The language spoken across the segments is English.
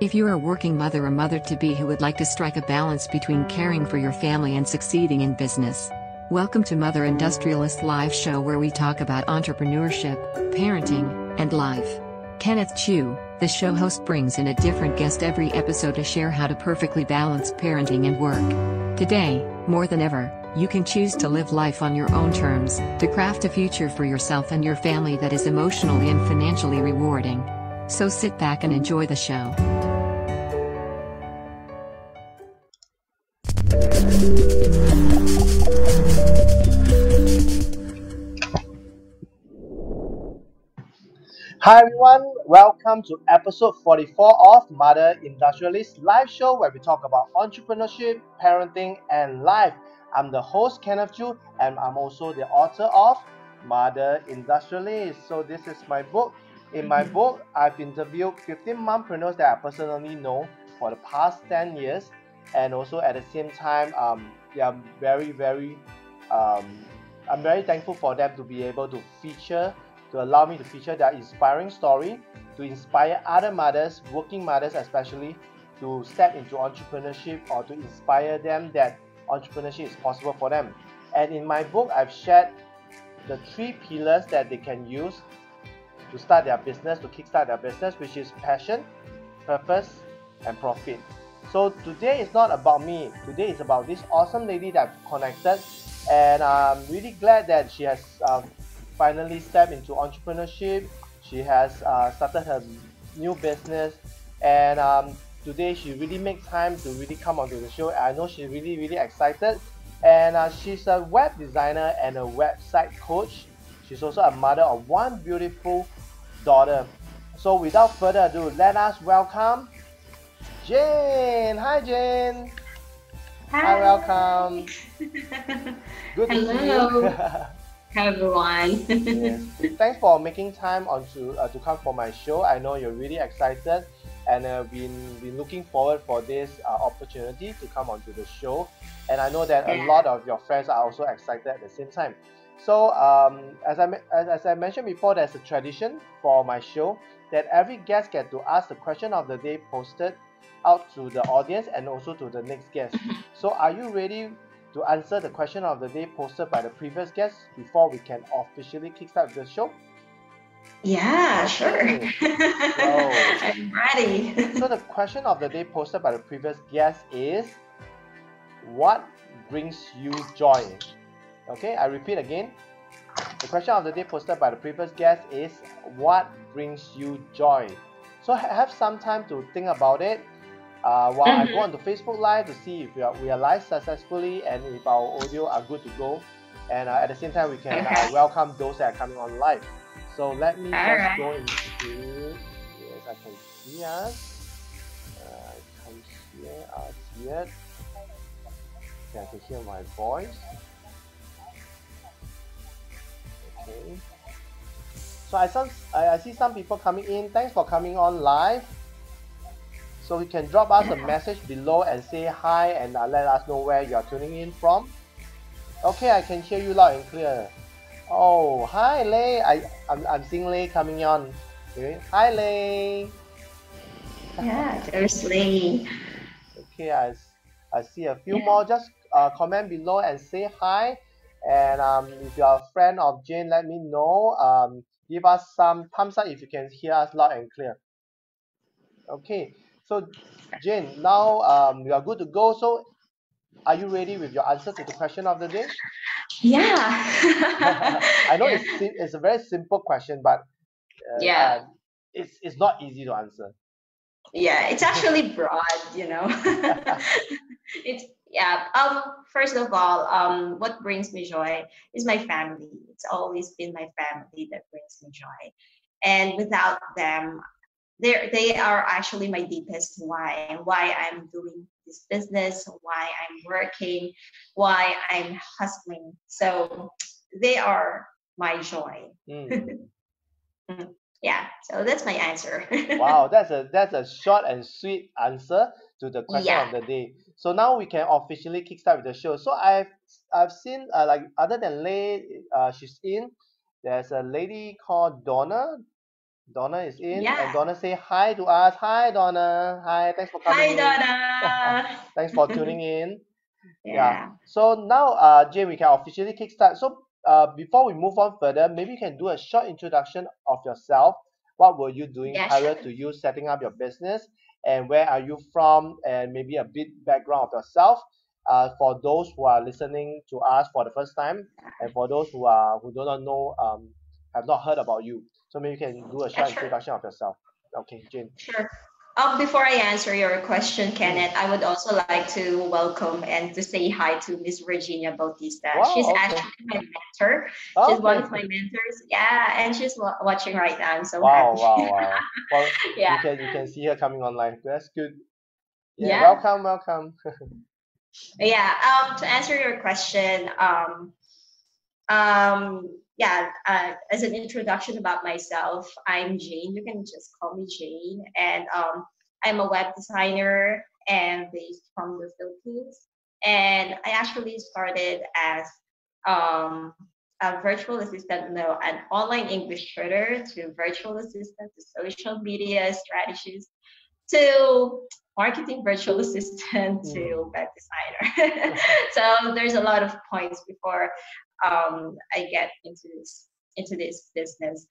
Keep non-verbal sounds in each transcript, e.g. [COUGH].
If you're a working mother or mother to be who would like to strike a balance between caring for your family and succeeding in business, welcome to Mother Industrialist Live Show where we talk about entrepreneurship, parenting, and life. Kenneth Chu, the show host, brings in a different guest every episode to share how to perfectly balance parenting and work. Today, more than ever, you can choose to live life on your own terms, to craft a future for yourself and your family that is emotionally and financially rewarding. So sit back and enjoy the show. Hi everyone, welcome to episode 44 of Mother Industrialist Live Show where we talk about entrepreneurship, parenting, and life. I'm the host Kenneth Chu and I'm also the author of Mother Industrialist. So this is my book. In my mm-hmm. book, I've interviewed 15 mompreneurs that I personally know for the past 10 years and also at the same time um, they are very very um, I'm very thankful for them to be able to feature to allow me to feature their inspiring story to inspire other mothers, working mothers especially, to step into entrepreneurship or to inspire them that entrepreneurship is possible for them. And in my book, I've shared the three pillars that they can use to start their business, to kickstart their business, which is passion, purpose, and profit. So today is not about me. Today is about this awesome lady that I've connected, and I'm really glad that she has uh, finally stepped into entrepreneurship. She has uh, started her new business, and um, today she really makes time to really come onto the show. I know she's really really excited, and uh, she's a web designer and a website coach. She's also a mother of one beautiful daughter. So without further ado, let us welcome Jane. Hi Jane. Hi. Hi, welcome. [LAUGHS] Good to see Hello. you. [LAUGHS] Hi everyone. yes. Thanks for making time on to uh, to come for my show. I know you're really excited and uh, been been looking forward for this uh, opportunity to come onto the show. And I know that a lot of your friends are also excited at the same time. So um, as I as, as I mentioned before, there's a tradition for my show that every guest get to ask the question of the day posted out to the audience and also to the next guest. Mm-hmm. So are you ready to answer the question of the day posted by the previous guest before we can officially kickstart the show? yeah, sure. Okay. Go. [LAUGHS] I'm ready. So the question of the day posted by the previous guest is what brings you joy? Okay, I repeat again. The question of the day posted by the previous guest is what brings you joy? So have some time to think about it uh, while I go Mhm. on to Facebook Live to see if we are, we are live successfully and if our audio are good to go. And uh, at the same time, we can uh, welcome those that are coming on live. So let me just Alright. go into yes, I can see us. Uh, I can hear us yet. Okay, I can hear my voice. Okay. So I some I, I see some people coming in. Thanks for coming on live. So you can drop us a message below and say hi and uh, let us know where you are tuning in from. Okay, I can hear you loud and clear. Oh, hi Lei. I I'm, I'm seeing Lei coming on. Okay. Hi Lei. yeah, there's Lee. Okay, I, I see a few more. Just uh, comment below and say hi. And um, if you are a friend of Jane, let me know. Um, give us some thumbs up if you can hear us loud and clear. Okay, so Jane, now um, we are good to go. So, are you ready with your answer to the question of the day? Yeah. [LAUGHS] I know it's [LAUGHS] it's a very simple question, but uh, Yeah. uh, it's it's not easy to answer. yeah, it's actually [LAUGHS] broad, you know. it's yeah. Um, first of all, um, what brings me joy is my family. It's always been my family that brings me joy, and without them, they they are actually my deepest why and why I'm doing this business, why I'm working, why I'm hustling. So they are my joy. [LAUGHS] Mm. Yeah. So that's my answer. [LAUGHS] Wow, that's a that's a short and sweet answer to the question Yeah. of the day. So now we can officially kickstart with the show. So I've I've seen uh, like other than Lei, uh, she's in. There's a lady called Donna. Donna is in, Yeah. and Donna say hi to us. Hi, Donna. Hi, thanks for coming. Hi. Donna. [LAUGHS] Thanks for tuning in. [LAUGHS] yeah. So now, uh, Jane, we can officially kickstart. So, uh, before we move on further, maybe you can do a short introduction of yourself. What were you doing Yeah, prior sure. to you setting up your business, and where are you from, and maybe a bit background of yourself. Uh, for those who are listening to us for the first time, and for those who are who do not know, um, have not heard about you. So maybe you can do a short sure. introduction of yourself. Okay, Jane. Sure. Um, before I answer your question, Kenneth, I would also like to welcome and to say hi to Miss Virginia Bautista. Wow, she's okay. actually my mentor. Oh, She's one of my mentors. Yeah, and she's watching right now. I'm so Wow, happy. wow, wow. [LAUGHS] Well, Yeah. you can you can see her coming online. That's good. Yeah, Yeah. welcome, welcome. Yeah. Um, to answer your question, um, um, yeah. Uh, as an introduction about myself, I'm Jane. You can just call me Jane, and um, I'm a web designer and based from the Philippines. And I actually started as um, a virtual assistant, no, an online English tutor to virtual assistant to social media strategies to marketing virtual [LAUGHS] assistant to web designer. [LAUGHS] so there's a lot of points before um, I get into this into this business.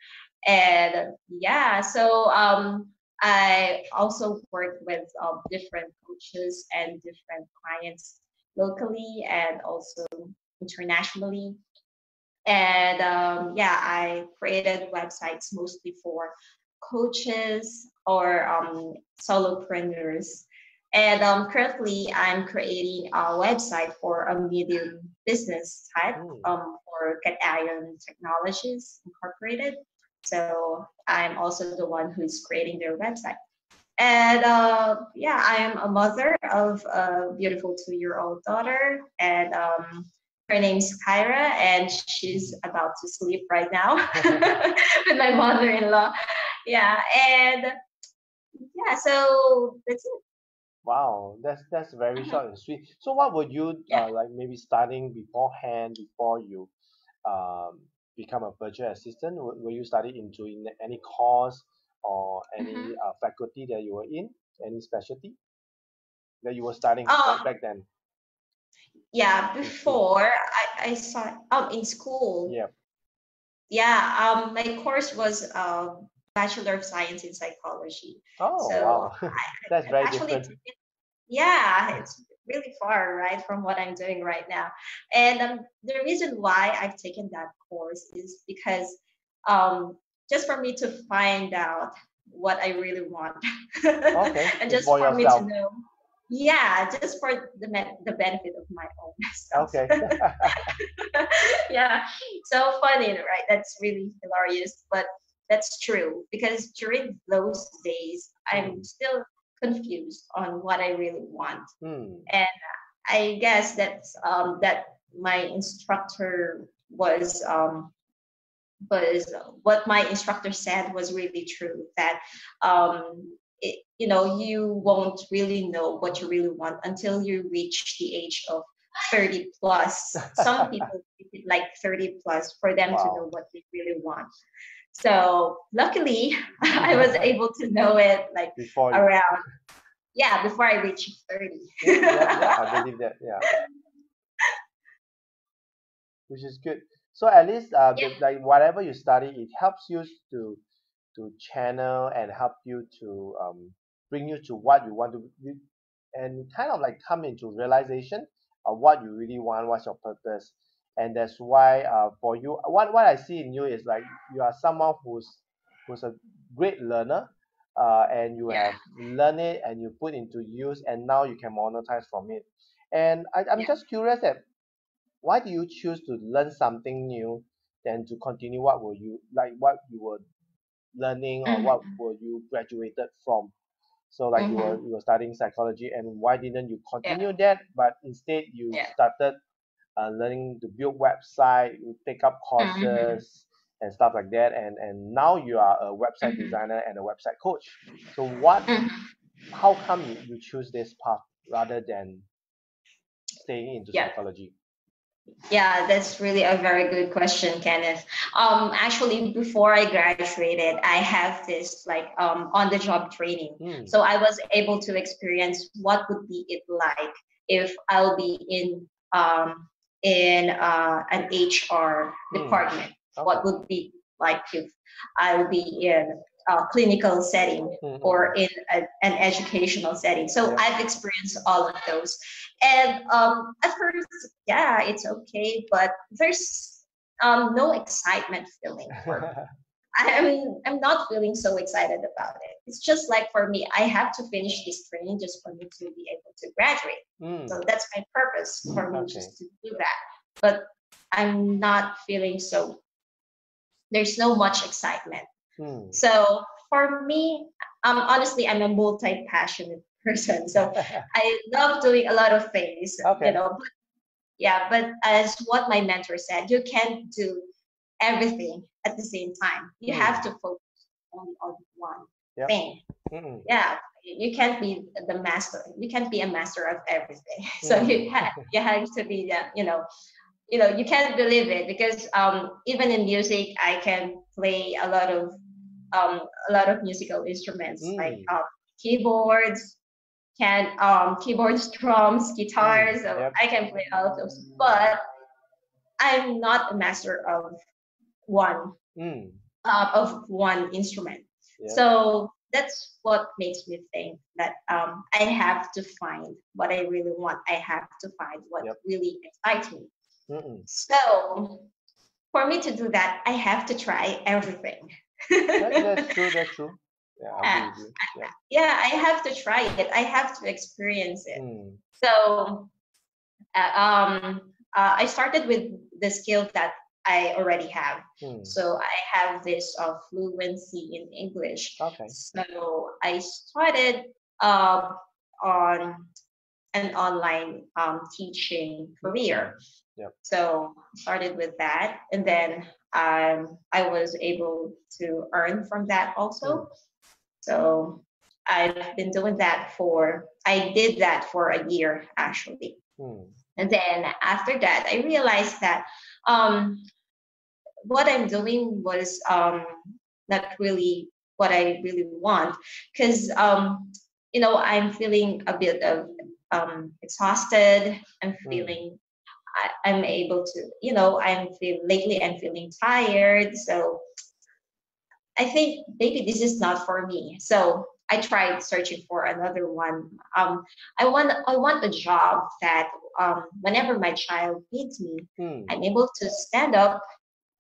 And yeah, so um, I also work with um, different coaches and different clients locally and also internationally. And um, yeah, I created websites mostly for coaches or um, solopreneurs. And um, currently, I'm creating a website for a medium business type um, for Cat Iron Technologies Incorporated. So I'm also the one who's creating their website. And uh, yeah, I am a mother of a beautiful two-year-old daughter, and um, her name's Kyra, and she's about to sleep right now [LAUGHS] [LAUGHS] with my mother-in-law. Yeah, and yeah, so that's it. Wow, that's that's very Mhm. short and sweet. So what would you uh, like maybe studying beforehand before you um become a virtual assistant? Were, were you studying into in any course or any Mhm. uh, faculty that you were in? Any specialty that you were studying Oh. back, then? Yeah, before I, I saw um in school. Yeah. Yeah, um, my course was uh, Bachelor of Science in Psychology. Oh So wow, [LAUGHS] that's I very actually different. Yeah, it's really far, right, from what I'm doing right now. And um, the reason why I've taken that course is because um, just for me to find out what I really want, Okay, [LAUGHS] and just for for me to know, yeah, just for the me- the benefit of my own self. Okay. [LAUGHS] yeah, so funny, right? That's really hilarious, but that's true because during those days, I'm Mm. still confused on what I really want. and I guess that's um, that my instructor was um, was what my instructor said was really true. That um, it, you know you won't really know what you really want until you reach the age of 30 plus. Some [LAUGHS] people like 30 plus for them to know what they really want. So luckily, [LAUGHS] I was [LAUGHS] able to know it like Before around yeah before I reached 30. [LAUGHS] yeah, yeah, I believe that. Yeah. Which is good. So at least uh, the- Yeah. like whatever you study, it helps you to to channel and help you to um bring you to what you want to you, and kind of like come into realization of what you really want, what's your purpose. And that's why uh for you what what I see in you is like you are someone who's who's a great learner uh and you Yeah. have learned it and you put into use and now you can monetize from it. And I, I'm Yeah. just curious that why do you choose to learn something new than to continue what were you like what you were learning or what Mhm. were you graduated from so like you were Mhm. you were studying psychology and why didn't you continue that but instead you Yeah. started uh, learning to build website you take up Mhm. courses and stuff like that and and now you are a website Mhm. designer and a website coach so what Mhm. how come you, you choose this path rather than staying into Yeah. psychology Yeah, that's really a very good question, Kenneth. Um, actually, before I graduated, I have this like um, on-the-job training. Mm. So I was able to experience what would be it like if I'll be in um, in uh, an HR mm. department. Okay. What would be like if I would be in a clinical setting mm-hmm. or in a, an educational setting. So yeah. I've experienced all of those. And um, at first, yeah, it's okay, but there's um, no excitement feeling. [LAUGHS] I'm I'm not feeling so excited about it. It's just like for me, I have to finish this training just for me to be able to graduate. Mm. So that's my purpose for me okay. just to do that. But I'm not feeling so. There's no much excitement. Mm. So for me, um, honestly, I'm a multi-passionate [LAUGHS] person. So [LAUGHS] I love doing a lot of things. Okay. You know, but, yeah. But as what my mentor said, you can't do everything at the same time. You mm. have to focus only on one yep. thing. Mm. Yeah, you can't be the master. You can't be a master of everything. Mm. [LAUGHS] So you have you have to be the you know. You know, you can't believe it because um, even in music, I can play a lot of um, a lot of musical instruments like uh, keyboards, can um, keyboards, drums, guitars. So yep. I can play all of those, but I'm not a master of one mm. uh, of one instrument. Yeah. So that's what makes me think that um, I have to find what I really want. I have to find what yep. really excites me. Mm-mm. So for me to do that, I have to try everything. that, that's [LAUGHS] true. That's true. Yeah, I yeah. yeah, I have to try it. I have to experience it. Mm. So, uh, um, uh, I started with the skill that I already have. Hmm. So I have this uh, fluency in English. Okay. So I started uh, on an online um, teaching career. Yep. So started with that, and then um, I was able to earn from that also. Hmm. So I've been doing that for. I did that for a year actually. Hmm. And then after that, I realized that um, what I'm doing was um, not really what I really want because um, you know I'm feeling a bit of um, exhausted. I'm hmm. feeling I, am able to you know I'm feel lately I'm feeling tired. So I think maybe this is not for me. So I tried searching for another one. Um, I want I want a job that um, whenever my child needs me, hmm. I'm able to stand up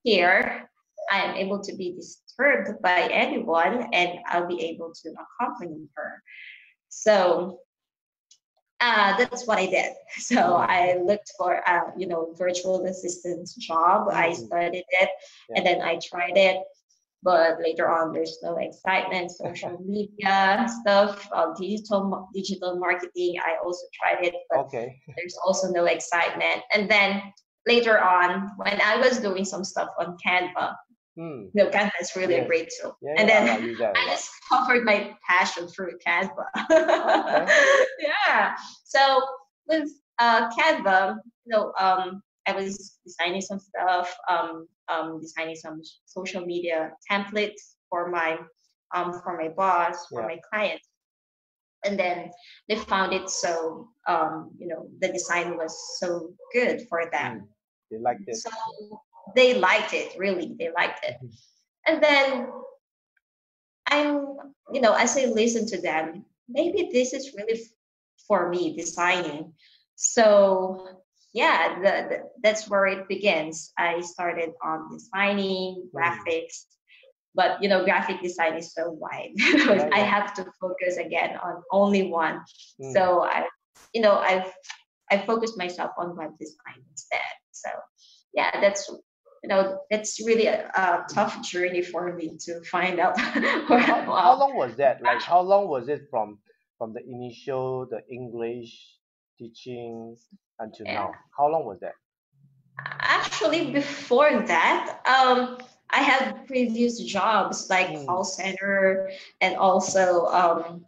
here, I am able to be disturbed by anyone and I'll be able to accompany her. So uh, that's what I did. [LAUGHS] So I looked for a uh, you know virtual assistant job. I mm-hmm. studied it and then I tried it. But later on, there's no excitement. Social [LAUGHS] media stuff, uh, digital digital marketing. I also tried it, but okay. there's also no excitement. And then later on when I was doing some stuff on Canva. Hmm. You know, Canva is really yes. a great tool. Yeah, and then yeah, I [LAUGHS] discovered my passion for Canva. okay. [LAUGHS] yeah. So with uh, Canva, you know, um, I was designing some stuff, um, um, designing some social media templates for my um, for my boss, for my clients. And then they found it so, um, you know, the design was so good for them. Mm they liked it. So they liked it, really. They liked it. Mm-hmm. And then I'm, you know, as I listen to them, maybe this is really for me designing. So yeah, the, the, that's where it begins. I started on designing mm. graphics, but you know, graphic design is so wide. [LAUGHS] I have to focus again on only one. Mm. So I, you know, I've I focused myself on web design instead. So yeah, that's you know that's really a, a tough journey for me to find out. [LAUGHS] how, how long was that? Like how long was it from from the initial the English teaching until yeah. now? How long was that? Actually, before that, um, I had previous jobs like mm. call center and also um,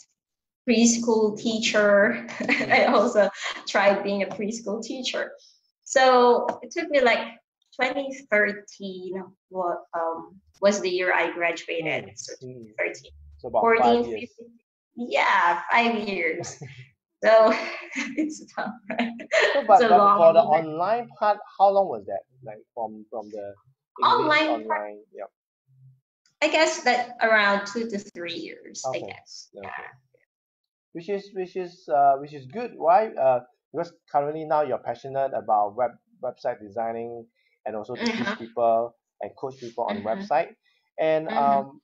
preschool teacher. [LAUGHS] I also tried being a preschool teacher. So it took me like 2013 what um was the year I graduated. Mm, So mm. 13, So about 14, five years. 15. Yeah, five years. [LAUGHS] so [LAUGHS] it's tough, right? So, but, It's a but for the long- online part, how long was that? Like from from the English Online part- online. Yep. I guess that around two to three years, Okay. I guess. Okay. Yeah. Which is which is uh, which is good. Why? Uh, because currently now you're passionate about web website designing and also to teach Mhm. people and coach people on Mhm. website. And Mhm. um,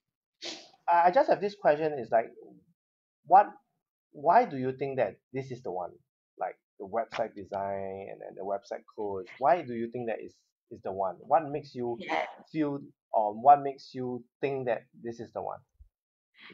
I just have this question: is like, what? Why do you think that this is the one? Like the website design and then the website coach. Why do you think that is is the one? What makes you Yeah. feel or what makes you think that this is the one?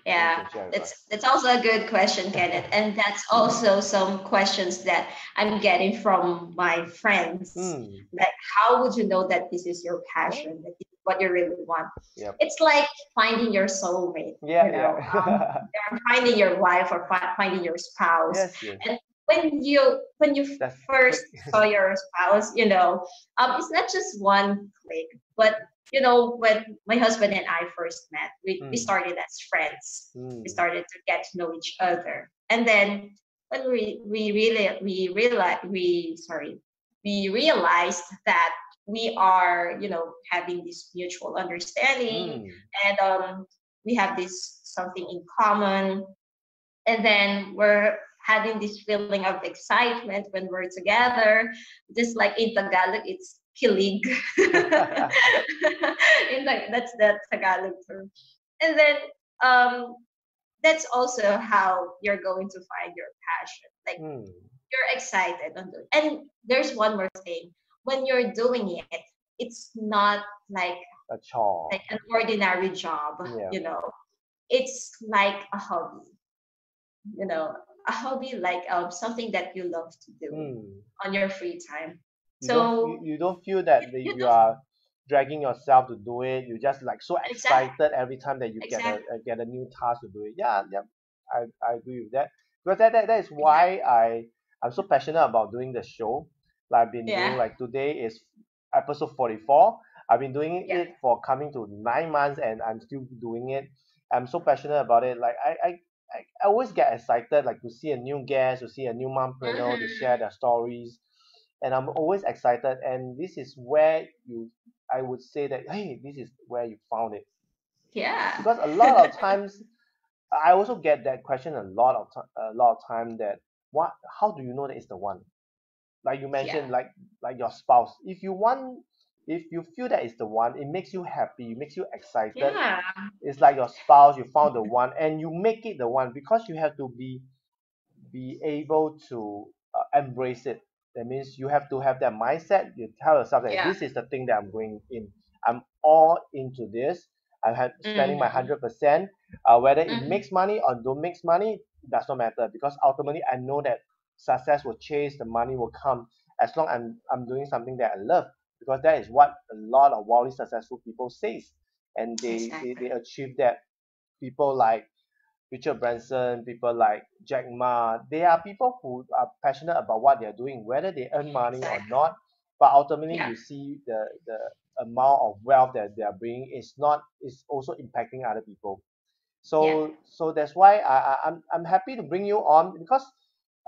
Yeah, can share with us. That's that's also a good question, Kenneth, and that's also some questions that I'm getting from my friends. Hmm. Like, how would you know that this is your passion, that what you really want? Yep. It's like finding your soulmate. Yeah, you know, yeah. [LAUGHS] or finding your wife or fi- finding your spouse. yes, yes. When you when you That's first saw your spouse, you know, um, it's not just one click, but you know, when my husband and I first met, we, we Mm. started as friends. Hmm. We started to get to know each other, and then when we we really we realized we sorry we realized that we are you know having this mutual understanding Hmm. and um, we have this something in common and then we're having this feeling of excitement when we're together just like in tagalog it's kilig [LAUGHS] in the, that's the tagalog term and then um, that's also how you're going to find your passion like Hmm. you're excited on the, and there's one more thing when you're doing it it's not like A chore. like an ordinary job Yeah. you know it's like a hobby you know a hobby like um, something that you love to do Hmm. on your free time You so don't, you, you don't feel that you are dragging yourself to do it. You're just like so excited every time that you get a, a get a new task to do it. Yeah, yeah. I, I agree with that. Because that, that, that is why I I'm so passionate about doing the show. Like I've been Yeah. doing like today is episode 44. I've been doing Yeah. it for coming to nine months and I'm still doing it. I'm so passionate about it. Like I, I, I, always get excited like to see a new guest, to see a new mompreneur, to Mhm. share their stories. And I'm always excited. And this is where you I would say that hey, this is where you found it. yeah Because a lot of times I also get that question a lot of time a lot of time that what how do you know that it's the one? Like you mentioned, like like your spouse. If you want if you feel that it's the one, it makes you happy, it makes you excited. yeah It's like your spouse, you found the one, and you make it the one because you have to be be able to uh, embrace it. That means you have to have that mindset. You tell yourself that Yeah. this is the thing that I'm going in. I'm all into this. I'm ha- spending my Mhm. hundred percent. Uh, whether it Mhm. makes money or don't makes money does not matter because ultimately I know that success will chase, the money will come as long I'm I'm doing something that I love because that is what a lot of wildly successful people says, and they they, they achieve that. People like Richard Branson, people like Jack Ma, they are people who are passionate about what they are doing, whether they earn money or not. But ultimately, Yeah. you see the the amount of wealth that they are bringing is not is also impacting other people. So so that's why I, I I'm I'm happy to bring you on because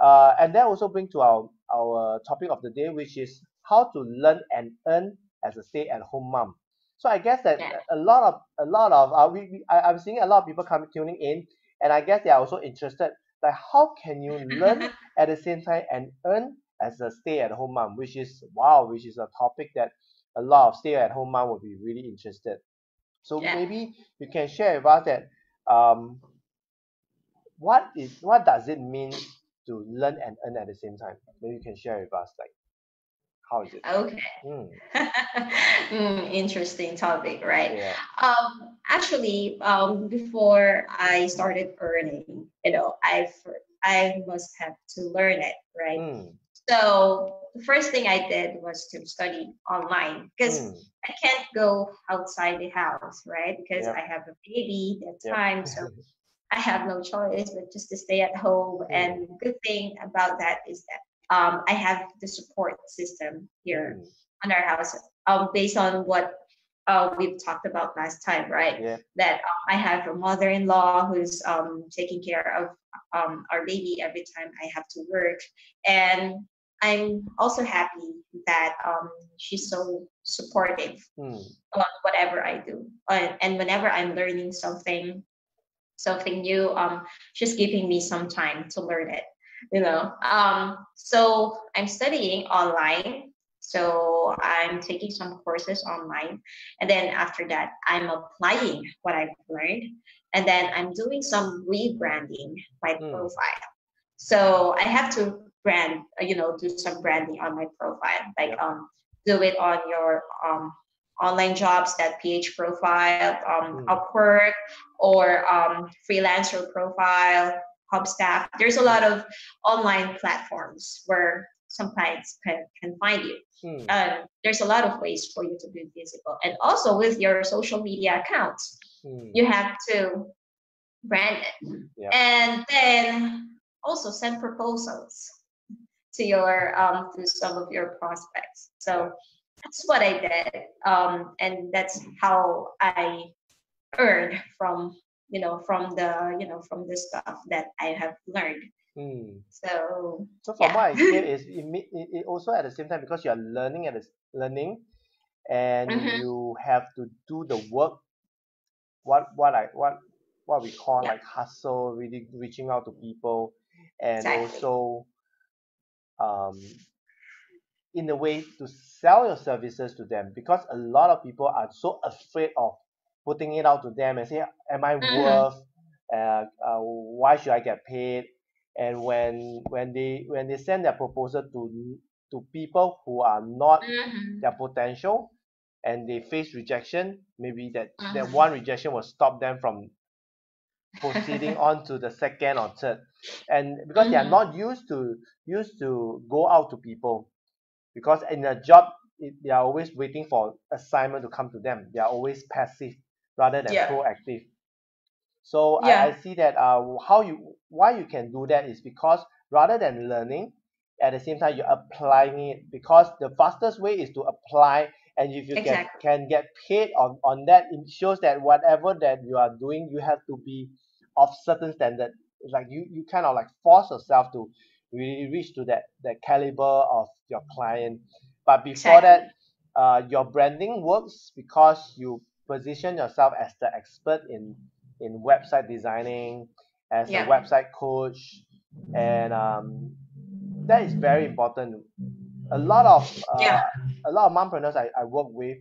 uh and that also bring to our our topic of the day, which is how to learn and earn as a stay-at-home mom. So I guess that Yeah. a lot of a lot of uh, we, we I, I'm seeing a lot of people coming tuning in, and I guess they are also interested. Like how can you learn [LAUGHS] at the same time and earn as a stay-at-home mom, which is wow, which is a topic that a lot of stay-at-home mom will be really interested. So Yeah. maybe you can share with us that um, what is what does it mean to learn and earn at the same time? Maybe you can share with us like how is it? okay Mm, [LAUGHS] Mm, interesting topic right yeah. um actually um before i started earning you know i i must have to learn it right Mm, so the first thing i did was to study online because mm, i can't go outside the house right because Yep. i have a baby that Yep. time so [LAUGHS] i have no choice but just to stay at home Mm. and good thing about that is that um, I have the support system here Mm. on our house, um, based on what uh, we've talked about last time, right? Yeah. That um, I have a mother-in-law who's um, taking care of um, our baby every time I have to work, and I'm also happy that um, she's so supportive Mm. on whatever I do. Uh, and whenever I'm learning something, something new, um, she's giving me some time to learn it. You know, um, so I'm studying online. So I'm taking some courses online, and then after that, I'm applying what I've learned, and then I'm doing some rebranding my Mm. profile. So I have to brand, uh, you know, do some branding on my profile, like um, do it on your um, online jobs, that PH profile, um, Mm. Upwork, or um, freelancer profile, Hubstaff. There's a lot of online platforms where some clients can, can find you. Mm. Um, there's a lot of ways for you to be visible. And also with your social media accounts, Mm. you have to brand it. Yeah. And then also send proposals to your um, to some of your prospects. So that's what I did, um, and that's how I earned from you know from the you know from the stuff that I have learned. Mm. So So from Yeah. what I hear [LAUGHS] is it, me- it, it also at the same time because you are learning at the, learning and Mhm. you have to do the work what what I what what we call Yeah. like hustle really reaching out to people and Exactly. also um in a way to sell your services to them because a lot of people are so afraid of putting it out to them and say am I Mhm. worth uh, uh why should I get paid and when when they when they send their proposal to to people who are not Mhm. their potential and they face rejection maybe that that Mhm. one rejection will stop them from proceeding on to the second or third and because they are Mhm. not used to used to go out to people because in a job it, they are always waiting for assignment to come to them they are always passive rather than Yeah. proactive so I, Yeah. I see that uh how you why you can do that is because rather than learning at the same time you're applying it because the fastest way is to apply and if you can, Exactly. can get paid on, on that it shows that whatever that you are doing you have to be of certain standard It's like you you kind of like force yourself to really reach to that that caliber of your client but before that uh your branding works because you position yourself as the expert in in website designing as Yeah. a website coach and um that is very important a lot of uh, Yeah. a lot of mompreneurs I, I work with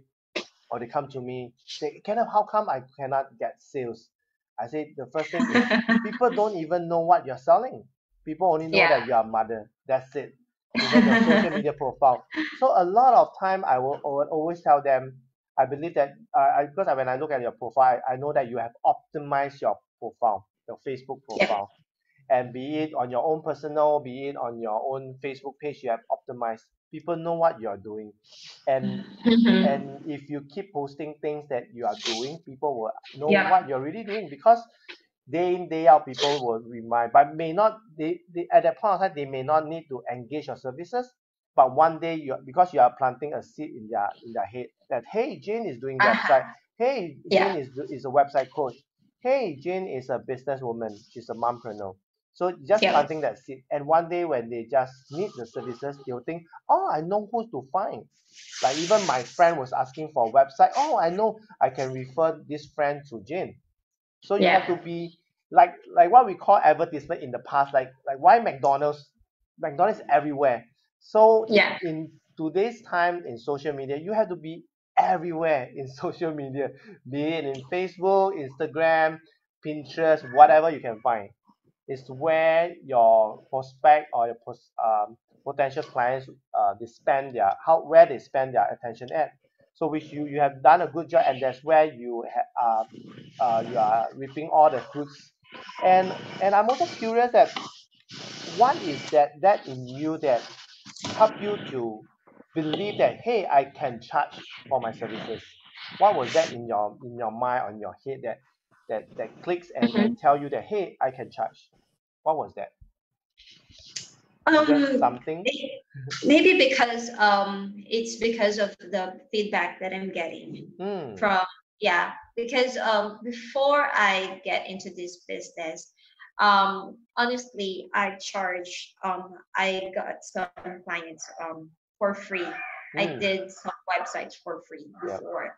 or they come to me they say Kenneth how come I cannot get sales I say the first thing is [LAUGHS] people don't even know what you're selling people only know Yeah. that you're a mother that's it even your social media profile so a lot of time I will, I will always tell them I believe that uh, I, because when I look at your profile I know that you have optimized your profile your Facebook Yeah. profile and be it on your own personal be it on your own Facebook page you have optimized people know what you're doing and Mhm. and if you keep posting things that you are doing people will know Yeah. what you're really doing because day in day out people will remind but may not they, they at that point of time they may not need to engage your services but one day you because you are planting a seed in their in their head that hey jane is doing Uh-huh. website. Hey Yeah. jane is is a website coach. Hey jane is a businesswoman. She's a mompreneur. So just Yeah. planting that seed. And one day when they just need the services they'll think oh i know who to find. Like even my friend was asking for a website oh i know i can refer this friend to jane. So you have to be like like what we call advertisement in the past like like why mcdonald's mcdonald's everywhere so in- Yeah. in today's time in social media you have to be everywhere in [LAUGHS] social media be it in facebook instagram pinterest whatever you can find. It's where your prospect or your um, potential clients uh, they spend their how where they spend their attention at. So which you you have done a good job and that's where you ha- uh, uh, you are reaping all the fruits. And and i'm also curious that what is that that in you that help you to believe that hey i can charge for my services what was that in your in your mind on your head that that that clicks and, and tell you that hey i can charge what was that Um, something. Maybe because um, it's because of the feedback that I'm getting mm. from yeah. Because um, before I get into this business, um, honestly, I charge. Um, I got some clients um for free. I hmm. did some websites for free before. Yep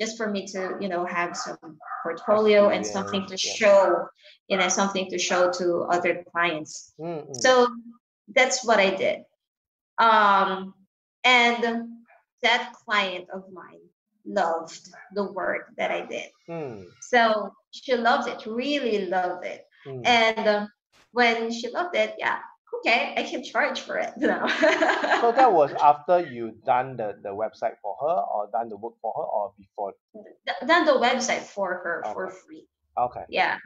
just for me to you know have some portfolio and something to show you know something to show to other clients mm-hmm. so that's what i did um and that client of mine loved the work that i did mm. so she loved it really loved it mm. and uh, when she loved it yeah okay, I can charge for it [LAUGHS] now. so that was after you done the, the website for her or done the work for her or before? D- done the website for her okay. for free. Okay. Yeah.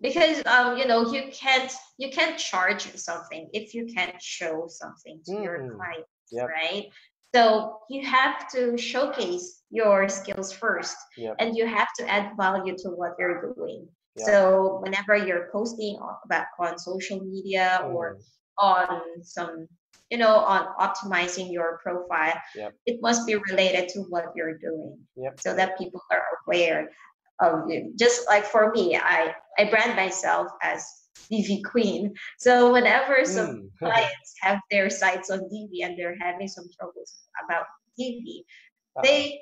Because um, you know, you can't you can't charge something if you can't show something to mm-hmm. your client, yep. right? So you have to showcase your skills first, yep. and you have to add value to what you're doing. Yep. So whenever you're posting about on social media mm. or on some you know on optimizing your profile yep. it must be related to what you're doing yep. so that people are aware of you just like for me i i brand myself as Divi queen so whenever some mm. [LAUGHS] clients have their sites on Divi and they're having some troubles about Divi, uh-huh. they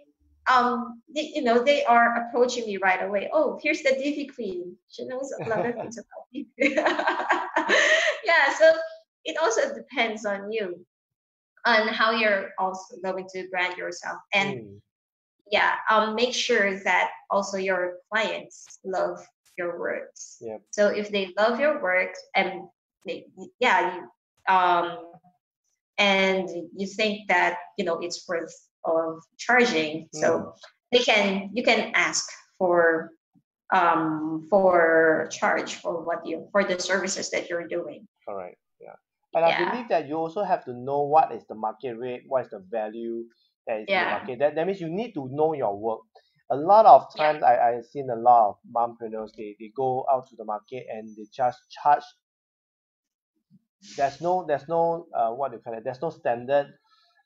um they, you know they are approaching me right away. Oh here's the divi queen. She knows a lot of [LAUGHS] things about divi [LAUGHS] yeah so it also depends on you on how you're also going to brand yourself. And mm. yeah um make sure that also your clients love your works. Yep. so if they love your work and they, yeah you, um and you think that you know it's worth of charging. Mm. so they can you can ask for um for charge for what you for the services that you're doing. All right yeah, and I believe that you also have to know what is the market rate, what is the value that is in the market. That, that means you need to know your work. A lot of times I, I've seen a lot of mompreneurs, they, they go out to the market and they just charge. There's no there's no uh what do you call it? There's no standard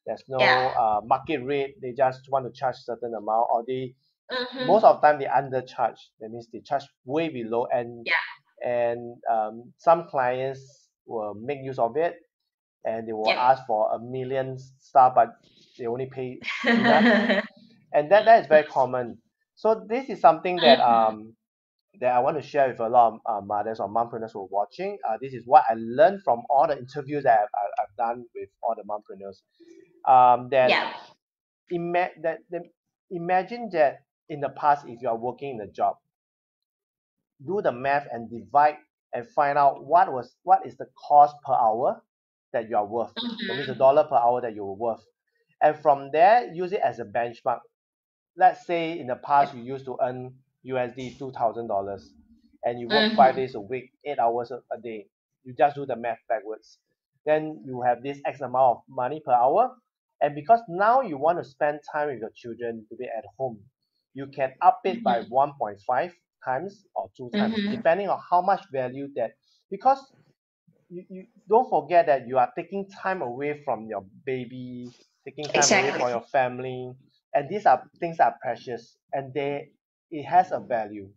there's no Yeah. uh market rate they just want to charge certain amount or they Mm-hmm. most of the time they undercharge that means they charge way below and Yeah. and um some clients will make use of it and they will Yep. ask for a million star, but they only pay [LAUGHS] and that that is very common so this is something that Mhm. um that I want to share with a lot of uh, mothers or mompreneurs who are watching uh, this is what I learned from all the interviews that I've- I've done with all the mompreneurs um that Yeah. ima- that, that imagine that in the past if you are working in a job do the math and divide and find out what was what is the cost per hour that you are worth that means the Mm-hmm. dollar per hour that you were worth and from there use it as a benchmark let's say in the past you used to earn U_S_D two thousand dollars and you work five Mhm. days a week eight hours a day you just do the math backwards then you have this X amount of money per hour and because now you want to spend time with your children to be at home you can up it by Mhm. one point five times or two times Mhm. depending on how much value that because you, you don't forget that you are taking time away from your baby taking time away from your family and these are things are precious and they it has a value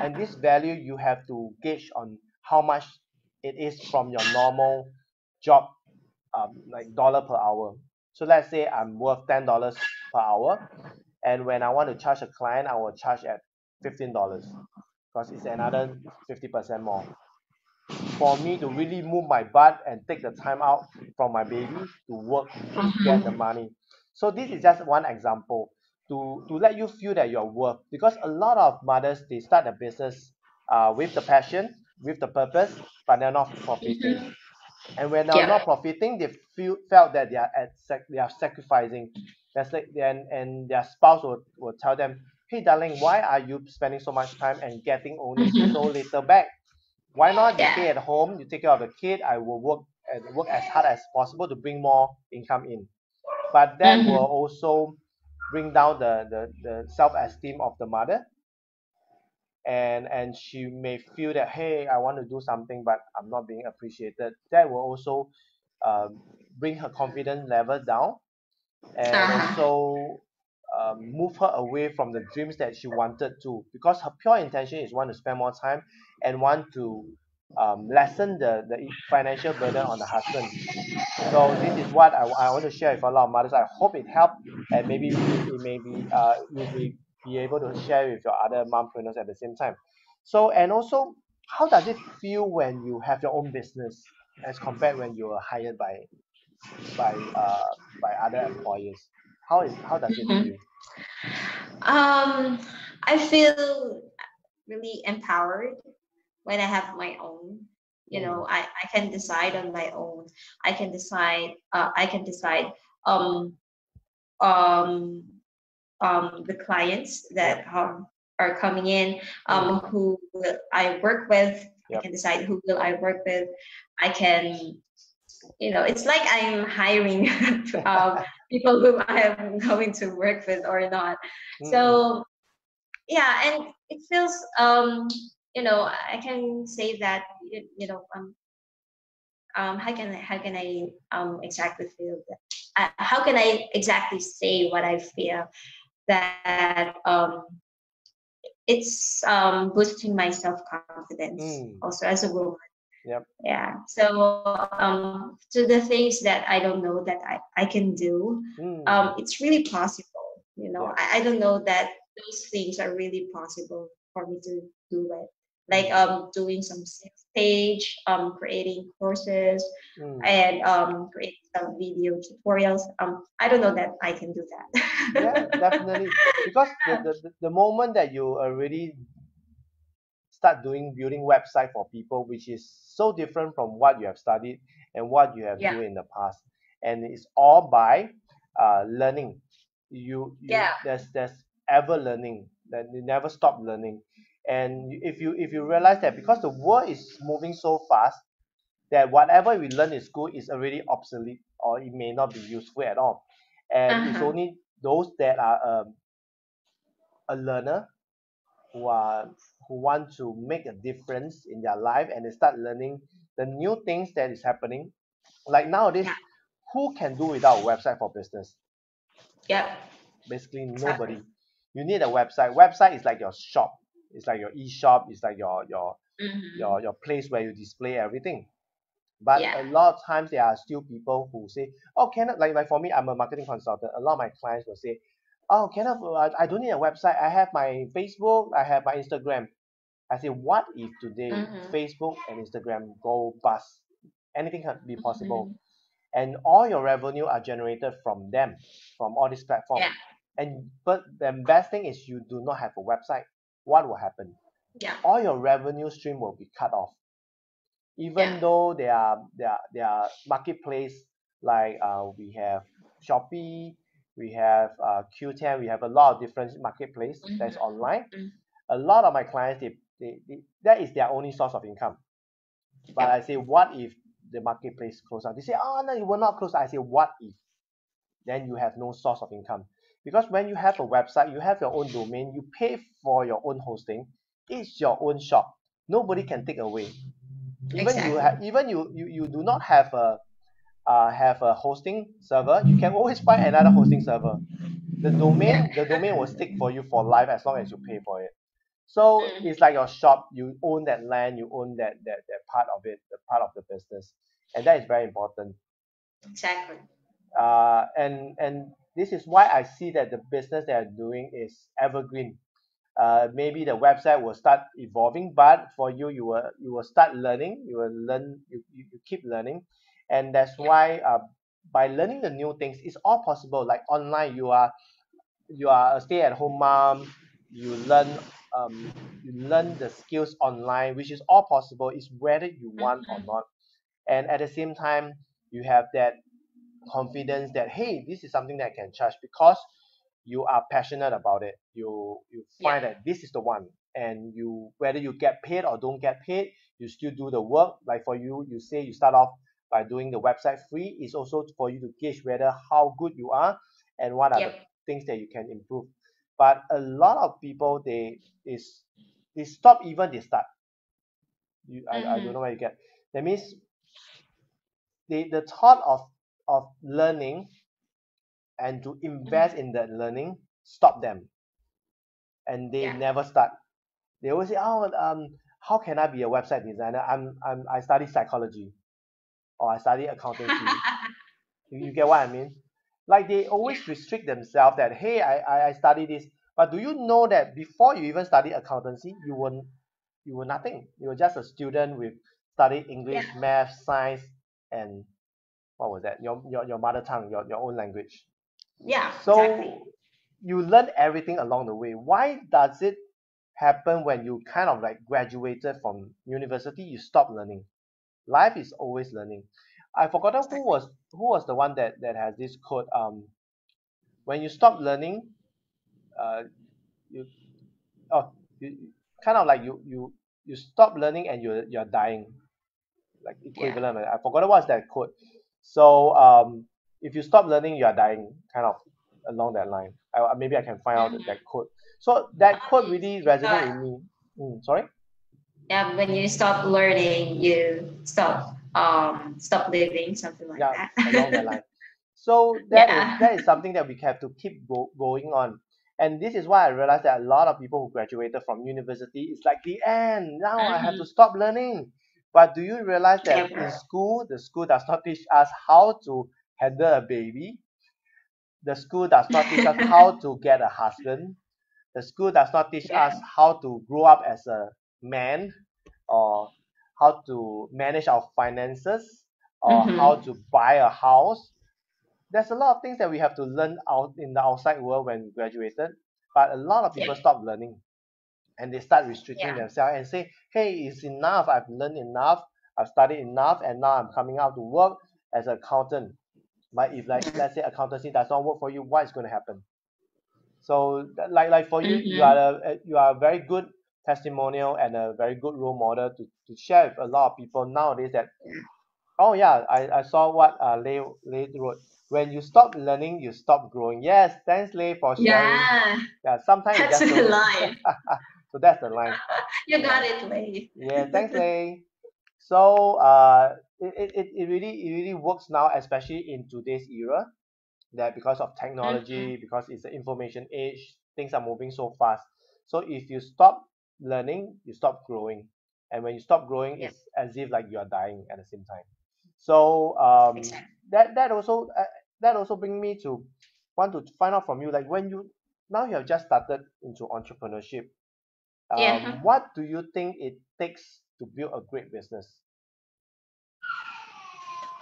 and this value you have to gauge on how much it is from your normal job um like dollar per hour so let's say I'm worth ten dollars per hour and when I want to charge a client I will charge at fifteen dollars because it's another fifty percent more. For me to really move my butt and take the time out from my baby to work to get the money. So this is just one example to to let you feel that you're worth because a lot of mothers they start a business uh with the passion with the purpose but they're not profiting and when they're Yeah. not profiting they feel felt that they are at sac- they are sacrificing that's like and and their spouse will, will tell them hey darling why are you spending so much time and getting only Mhm. so little back why not you Yeah. stay at home you take care of the kid I will work and work as hard as possible to bring more income in but that Mhm. will also bring down the the, the self esteem of the mother and and she may feel that hey I want to do something but I'm not being appreciated. That will also um, bring her confidence level down and Uh-huh. also um, move her away from the dreams that she wanted to because her pure intention is want to spend more time and want to um, lessen the the financial burden on the husband. So this is what I, I want to share with a lot of mothers. I hope it helped and maybe it may be uh, you'll be, be able to share with your other mompreneurs at the same time so and also how does it feel when you have your own business as compared when you are hired by by uh by other employers how is how does it Mhm. feel Um, I feel really empowered when I have my own. You know, I, I can decide on my own. I can decide. Uh, I can decide. Um, um, um, the clients that um, are coming in. Um, who will I work with? I can decide who will I work with. I can. You know, it's like I'm hiring [LAUGHS] um, [LAUGHS] people whom I am going to work with or not. Mm, So yeah, and it feels um you know I can say that you, you know um um how can I, how can I um exactly feel that uh, how can I exactly say what I feel that um it's um boosting my self confidence Mm. also as a woman. Yep. Yeah. So um to the things that I don't know that I, I can do, mm, um, it's really possible. You know, Yeah. I, I don't know that those things are really possible for me to do it. Like Mm. um, doing some page, um, creating courses, mm. and um, creating some video tutorials. Um, I don't know that I can do that. [LAUGHS] yeah definitely because [LAUGHS] the, the the- moment that you already start doing building website for people which is so different from what you have studied and what you have Yeah. do in the past and it's all by uh, learning you, you Yeah. there's there's ever learning that you never stop learning and if you if you realize that because the world is moving so fast that whatever we learn in school is already obsolete or it may not be useful at all and it's Uh-huh. only those that are um, a learner who are who want to make a difference in their life and they start learning the new things that is happening. Like nowadays Yeah. who can do without a website for business? Yeah. basically nobody. You need a website. Website is like your shop. It's like your e-shop. It's like your your Mhm. your your place where you display everything but Yeah. a lot of times there are still people who say oh can I, like like for me i'm a marketing consultant a lot of my clients will say oh can I, uh, I don't need a website i have my facebook i have my instagram i say what if today Mhm. facebook and instagram go bust anything can be possible Mhm. and all your revenue are generated from them from all these platforms Yeah. and but the best thing is you do not have a website what will happen Yeah. all your revenue stream will be cut off even Yeah. though there are there are there are marketplace like uh, we have shopee we have uh, Qoo10 we have a lot of different marketplace that's Mhm. online Mhm. a lot of my clients they, they, they that is their only source of income but Yep. i say what if the marketplace close down they say oh no it will not close i say what if then you have no source of income because when you have a website you have your own domain you pay for your own hosting it's your own shop nobody can take away even you have even you, you you do not have a uh, have a hosting server you can always find another hosting server the domain the domain will stick for you for life as long as you pay for it so Mm. it's like your shop you own that land you own that that, that part of it the part of the business and that is very important Exactly. uh, and and this is why I see that the business they are doing is evergreen. Uh, maybe the website will start evolving, but for you, you will you will start learning. You will learn. You, you, you keep learning, and that's why uh, by learning the new things, it's all possible. Like online, you are you are a stay-at-home mom. You learn um you learn the skills online, which is all possible. It's whether you want or Mhm. not, and at the same time, you have that confidence that hey this is something that I can charge because you are passionate about it you you find Yeah. that this is the one and you whether you get paid or don't get paid you still do the work like for you you say you start off by doing the website free it's also for you to gauge whether how good you are and what are the things that you can improve but a lot of people they is they stop even they start. You, I, I Mm-hmm. don't know where you get. That means they the thought of of learning and to invest in that learning stop them, and they Yeah. never start. They always say, "Oh, um, how can I be a website designer? I'm I'm I study psychology, or I study accountancy." You, you get what I mean? Like they [LAUGHS] always restrict themselves that hey, I, I I study this. But do you know that before you even study accountancy, you were you were nothing. You were just a student with studied English, math, science, and what was that? Your your, your mother tongue, your, your own language. Yeah, So exactly. you learn everything along the way. Why does it happen when you kind of like graduated from university, you stop learning? Life is always learning. I forgotten who was who was the one that that has this quote. Um, when you stop learning, uh, you oh you kind of like you you you stop learning and you're you're dying, like equivalent. I forgot what's that quote. So um, if you stop learning, you are dying, kind of along that line. I, maybe I can find out that, that quote. So that quote really resonated with me. Mm, sorry. Yeah, when you stop learning, you stop um stop living, something like yeah, that. along that line. [LAUGHS] So that is Yeah. that is something that we have to keep go, going on. And this is why I realized that a lot of people who graduated from university it's like the end. Now I have to stop learning. But do you realize that in school, the school does not teach us how to handle a baby? The school does not teach us how to get a husband. The school does not teach Yeah. us how to grow up as a man or how to manage our finances or Mhm. how to buy a house. There's a lot of things that we have to learn out in the outside world when we graduated, but a lot of people Yeah. stop learning and they start restricting Yeah. themselves and say, hey, it's enough. I've learned enough. I've studied enough, and now I'm coming out to work as an accountant. But if like let's say accountancy does not work for you, what is going to happen? So like like for you, you Mhm. are a a- you are a very good testimonial and a very good role model to, to share with a lot of people nowadays that oh yeah, I, I saw what uh Lei Lei wrote. When you stop learning, you stop growing. Yes, thanks Lei for sharing. Yeah, Yeah, sometimes that's the line. [LAUGHS] so that's the line. [LAUGHS] You got it, Lei. Yeah, thanks, Lei. So uh, it, it, it really it really works now, especially in today's era, that because of technology, because it's the information age, things are moving so fast. So if you stop learning, you stop growing, and when you stop growing, Yeah. it's as if like you are dying at the same time. So um, Exactly. that that also uh, that also bring me to want to find out from you, like when you now you have just started into entrepreneurship. Um, Yeah. What do you think it takes to build a great business?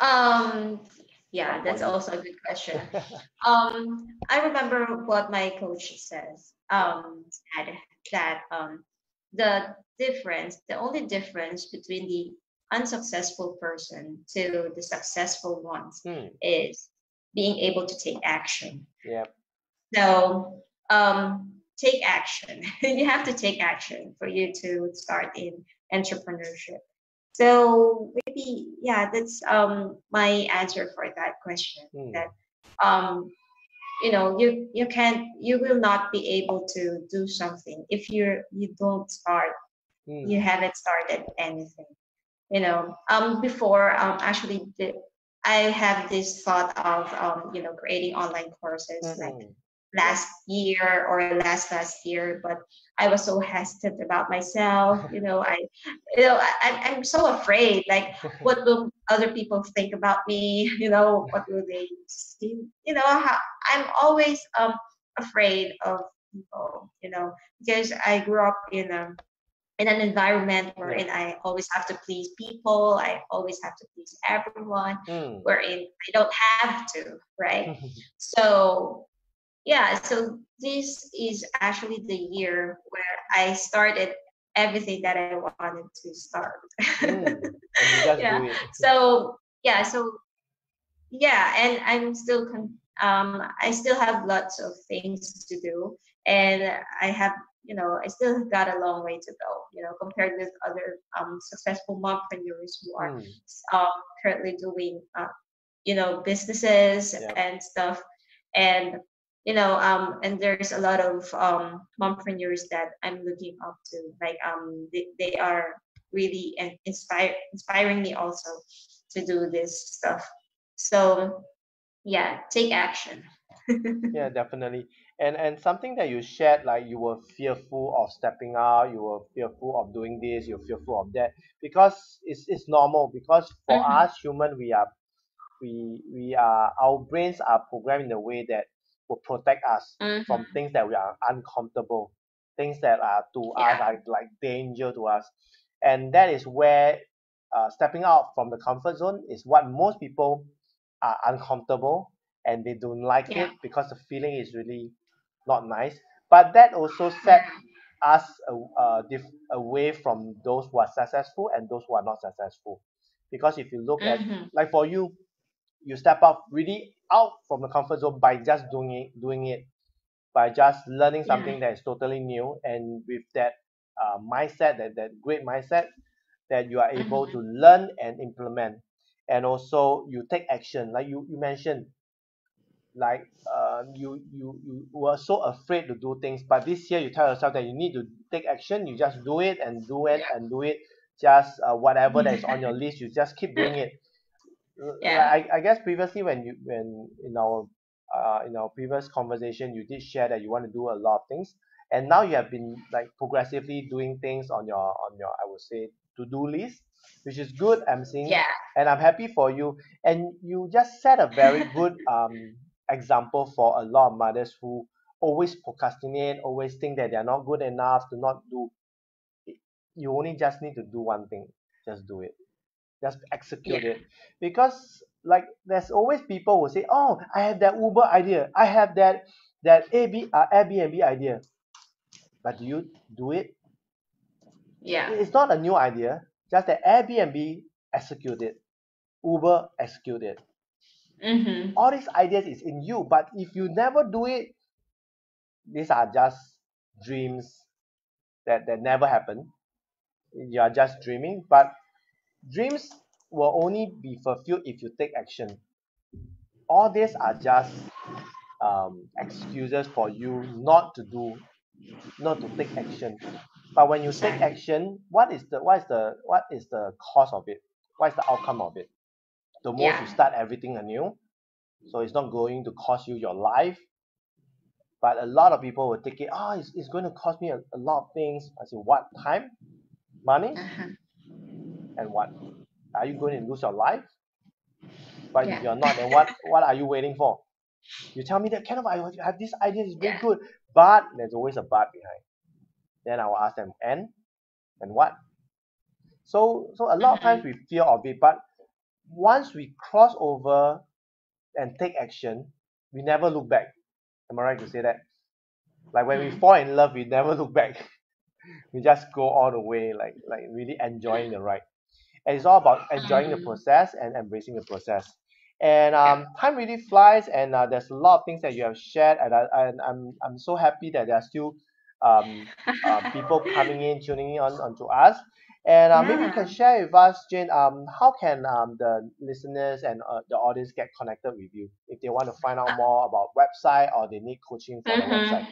Um, yeah, that's also a good question. [LAUGHS] Um, I remember what my coach says. Um, said that um, the difference, the only difference between the unsuccessful person to the successful ones Hmm. is being able to take action. Yeah. So um, take action. [LAUGHS] you have to take action for you to start in entrepreneurship. So maybe yeah, that's um my answer for that question. Hmm. That um you know you you can't you will not be able to do something if you're you don't start Hmm. you haven't started anything you know um before um actually the, i have this thought of um you know creating online courses like Mhm. Last year or last last year but i was so hesitant about myself you know i you know I, I'm- so afraid like [LAUGHS] what will other people think about me you know what will they see you know how, i'm always um afraid of people you know because i grew up in a in an environment wherein I always have to please people, I always have to please everyone, Hmm. wherein I don't have to, right? [LAUGHS] So, yeah, so this is actually the year where I started everything that I wanted to start. [LAUGHS] Just Yeah. so, yeah, so yeah, and I'm still con- um I still have lots of things to do and I have you know I still got a long way to go you know compared with other um successful mompreneurs who are Hmm. um currently doing uh, you know businesses Yeah. and stuff and you know um and there's a lot of um mompreneurs that i'm looking up to like um they, they are really inspire inspiring me also to do this stuff. So yeah take action. [LAUGHS] Yeah definitely. And and something that you shared like you were fearful of stepping out you were fearful of doing this you're fearful of that because it's, it's normal because for Mhm. us human we are we we are our brains are programmed in a way that will protect us from Mhm. things that we are uncomfortable things that are to us Yeah. are like danger to us and that is where uh, stepping out from the comfort zone is what most people are uncomfortable and they don't like Yeah. it because the feeling is really not nice but that also set us a, a diff, away from those who are successful and those who are not successful because if you look at Mhm. like for you you step out really out from the comfort zone by just doing it doing it by just learning Yeah. something that is totally new and with that uh, mindset that that great mindset that you are able Mhm. to learn and implement. And also you take action. Like you you mentioned like uh, you you you were so afraid to do things but this year you tell yourself that you need to take action. You just do it and do it and do it. Just uh, whatever that is on your [LAUGHS] list you just keep doing it Yeah. I, I guess previously when you when in our uh, in our previous conversation you did share that you want to do a lot of things and now you have been like progressively doing things on your on your I would say to do list which is good I'm seeing Yeah. and I'm happy for you and you just set a very [LAUGHS] good um example for a lot of mothers who always procrastinate always think that they're not good enough to not do you only just need to do one thing just do it just execute it. Because like there's always people who say oh i have that uber idea. I have that that AB, uh, airbnb idea. But do you do it? Yeah. it's not a new idea. Just that airbnb executed uber executed it. Mhm. all these ideas is in you but if you never do it these are just dreams that that never happen. You are just dreaming but dreams will only be fulfilled if you take action. All these are just um, excuses for you not to do not to take action. But when you take action what is the what is the what is the cause of it? What is the outcome of it? The most you start everything anew. So it's not going to cost you your life. But a lot of people will take it oh it's, it's going to cost me a, a lot of things. I say what? Time? Money? Uh-huh. And what are you going to lose your life? But if you're not then what [LAUGHS] what are you waiting for? You tell me that kind of I have this idea is very Yeah. good. But there's always a but behind. Then I will ask them and? And what? So so a lot of times Mhm. we fear of it but once we cross over and take action we never look back. Am I right to say that? Like when we Mm. fall in love we never look back. [LAUGHS] We just go all the way like like really enjoying the ride and it's all about enjoying the Mm. process and embracing the process. And um, time really flies and uh, there's a lot of things that you have shared and, I, and I'm, I'm so happy that there are still um, uh, people coming in tuning in on onto us. And uh, maybe you can share with us jane um, how can um, the listeners and uh, the audience get connected with you? If they want to find out more about website or they need coaching for the website.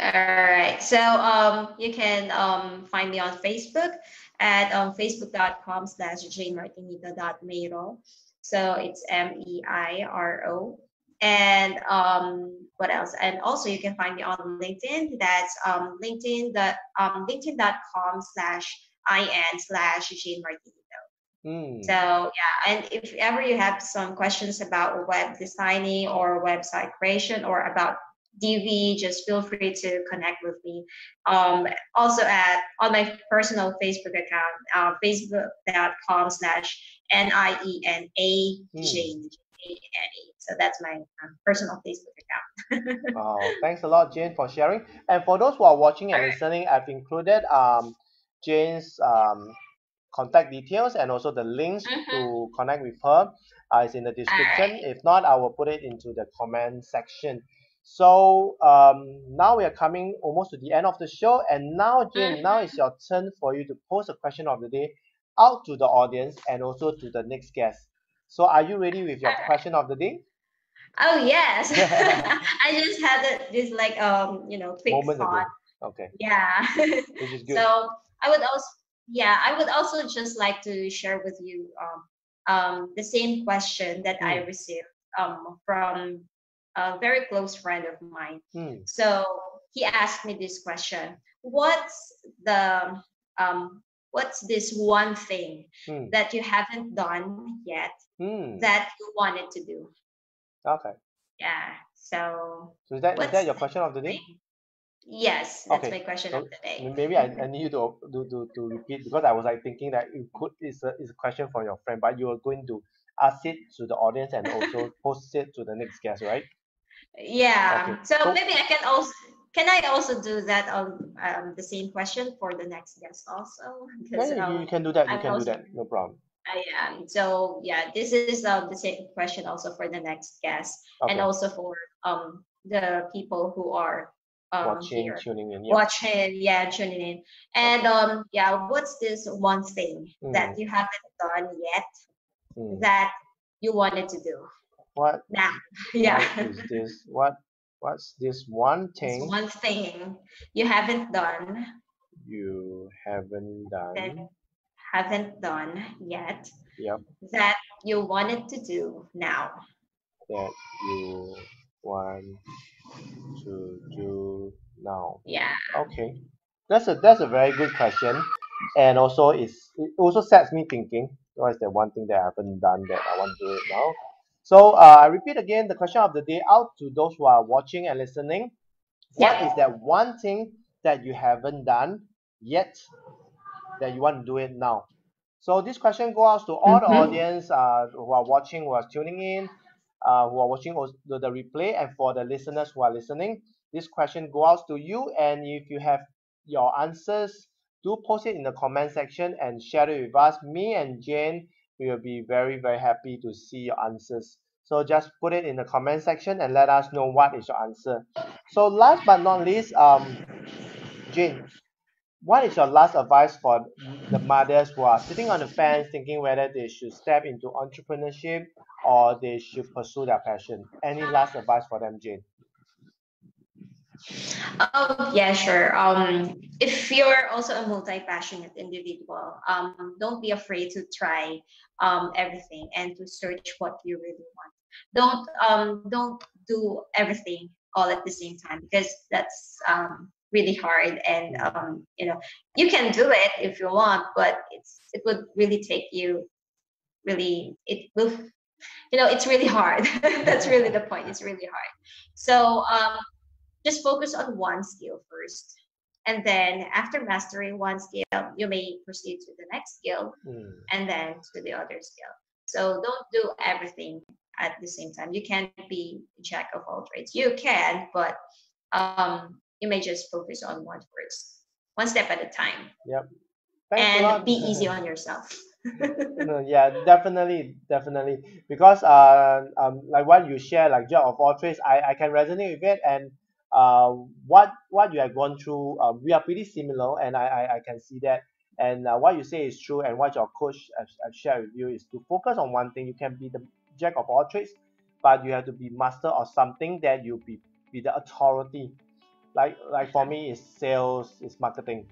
All right. So um, you can um, find me on Facebook at um, facebook.com slash jmartinito.meiro. So it's M-E-I-R-O. And um, what else? And also you can find me on LinkedIn. That's um, LinkedIn dot, um, linkedin.com slash IN slash Jane Martinito. mm. So yeah, and if ever you have some questions about web designing or website creation or about Divi, just feel free to connect with me. Um, also at on my personal Facebook account, uh, facebook.com slash N-I-E-N-A Jane. J-A-N-E. So that's my um, personal Facebook account. [LAUGHS] Oh, thanks a lot, Jane, for sharing. And for those who are watching and listening, I've included um, Jane's um, contact details and also the links Mhm. to connect with her. Uh, it's in the description. If not, I will put it into the comment section. So um, now we are coming almost to the end of the show, and now, Jane, now it's your turn for you to pose a question of the day out to the audience and also to the next guest. So, are you ready with your question of the day? Oh yes, [LAUGHS] [LAUGHS] I just had a, this like um you know quick Moment ago. thought. Okay, Yeah. [LAUGHS] which is good. so I would also yeah I would also just like to share with you um um the same question that I Mm. received um from a very close friend of mine. Hmm. So he asked me this question: What's the um what's this one thing Hmm. that you haven't done yet Hmm. that you wanted to do? Okay. Yeah. So So is that is that your question of the day? thing? Yes, that's Okay. my question So of the day. maybe I, I need you to, to, to, to repeat because I was like thinking that it could it's a, it's a question from your friend, but you are going to ask it to the audience and also [LAUGHS] post it to the next guest, right? Yeah. Okay. So So maybe I can also can I also do that on um, the same question for the next guest also [LAUGHS] yeah, because yeah, you, you um can do that. You I'm can do that. No problem. I am so yeah this is um, the same question also for the next guest and also for um the people who are um Watching, here tuning in. Yep. watching yeah tuning in and Okay. um yeah what's this one thing Hmm. that you haven't done yet Hmm. that you wanted to do What now [LAUGHS] yeah what is this? What what's this one It's thing one thing you haven't done you haven't done? haven't done yet Yep. that you wanted to do now. That you want to do now. Yeah. Okay, that's a that's a very good question, and also it's it also sets me thinking. What is the one thing that I haven't done that I want to do it now? So uh, I repeat again the question of the day out to those who are watching and listening. What Yep. is that one thing that you haven't done yet that you want to do it now? So this question goes out to all the Mm-hmm. audience uh, who are watching, who are tuning in, uh, who are watching the, the replay, and for the listeners who are listening. This question goes out to you, and if you have your answers, do post it in the comment section and share it with us. Me and Jane, we will be very very happy to see your answers. So just put it in the comment section and let us know what is your answer. So last but not least, um, Jane, what is your last advice for the mothers who are sitting on the fence thinking whether they should step into entrepreneurship or they should pursue their passion? Any last advice for them, Jane? Oh yeah, sure. Um, if you're also a multi-passionate individual, um, don't be afraid to try um everything and to search what you really want. Don't um don't do everything all at the same time because that's um really hard and um you know you can do it if you want, but it's it would really take you really it will you know it's really hard. [LAUGHS] that's really the point. It's really hard. So um just focus on one skill first. And then after mastering one skill, you may proceed to the next skill Mm, and then to the other skill. So don't do everything at the same time. You can't be jack of all trades. You can, but um, you may just focus on one first, one step at a time, Yep. Thanks and be easy [LAUGHS] on yourself. no, yeah, definitely, definitely. Because uh, um, like what you share, like jack of all trades, I, I can resonate with it, and uh, what what you have gone through, uh, we are pretty similar, and I, I, I can see that. And uh, what you say is true, and what your coach has, has shared with you is to focus on one thing. You can be the jack of all trades, but you have to be master of something that you be be the authority. Like like for me, it's sales, it's marketing.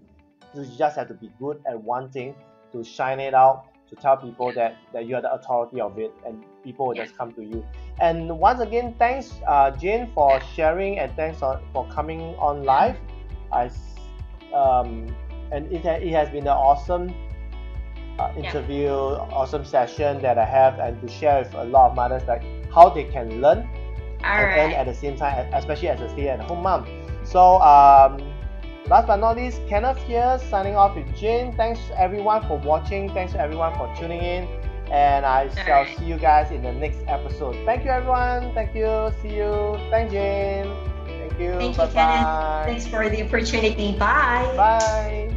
You just have to be good at one thing to shine it out to tell people that, that you are the authority of it and people will just come to you and once again thanks uh, jane for sharing and thanks for, for coming on live I, um, and it, ha- it has been an awesome uh, Yeah. interview awesome session that i have and to share with a lot of mothers like how they can learn All and right. at the same time, especially as a stay-at-home mom. So, um, last but not least, Kenneth here signing off with Jane. Thanks everyone for watching. Thanks everyone for tuning in. And I shall Alright. see you guys in the next episode. Thank you, everyone. Thank you. See you. Thanks, Jane. Thank you. Thank you, Bye-bye. Kenneth. Thanks for the opportunity. Bye. Bye.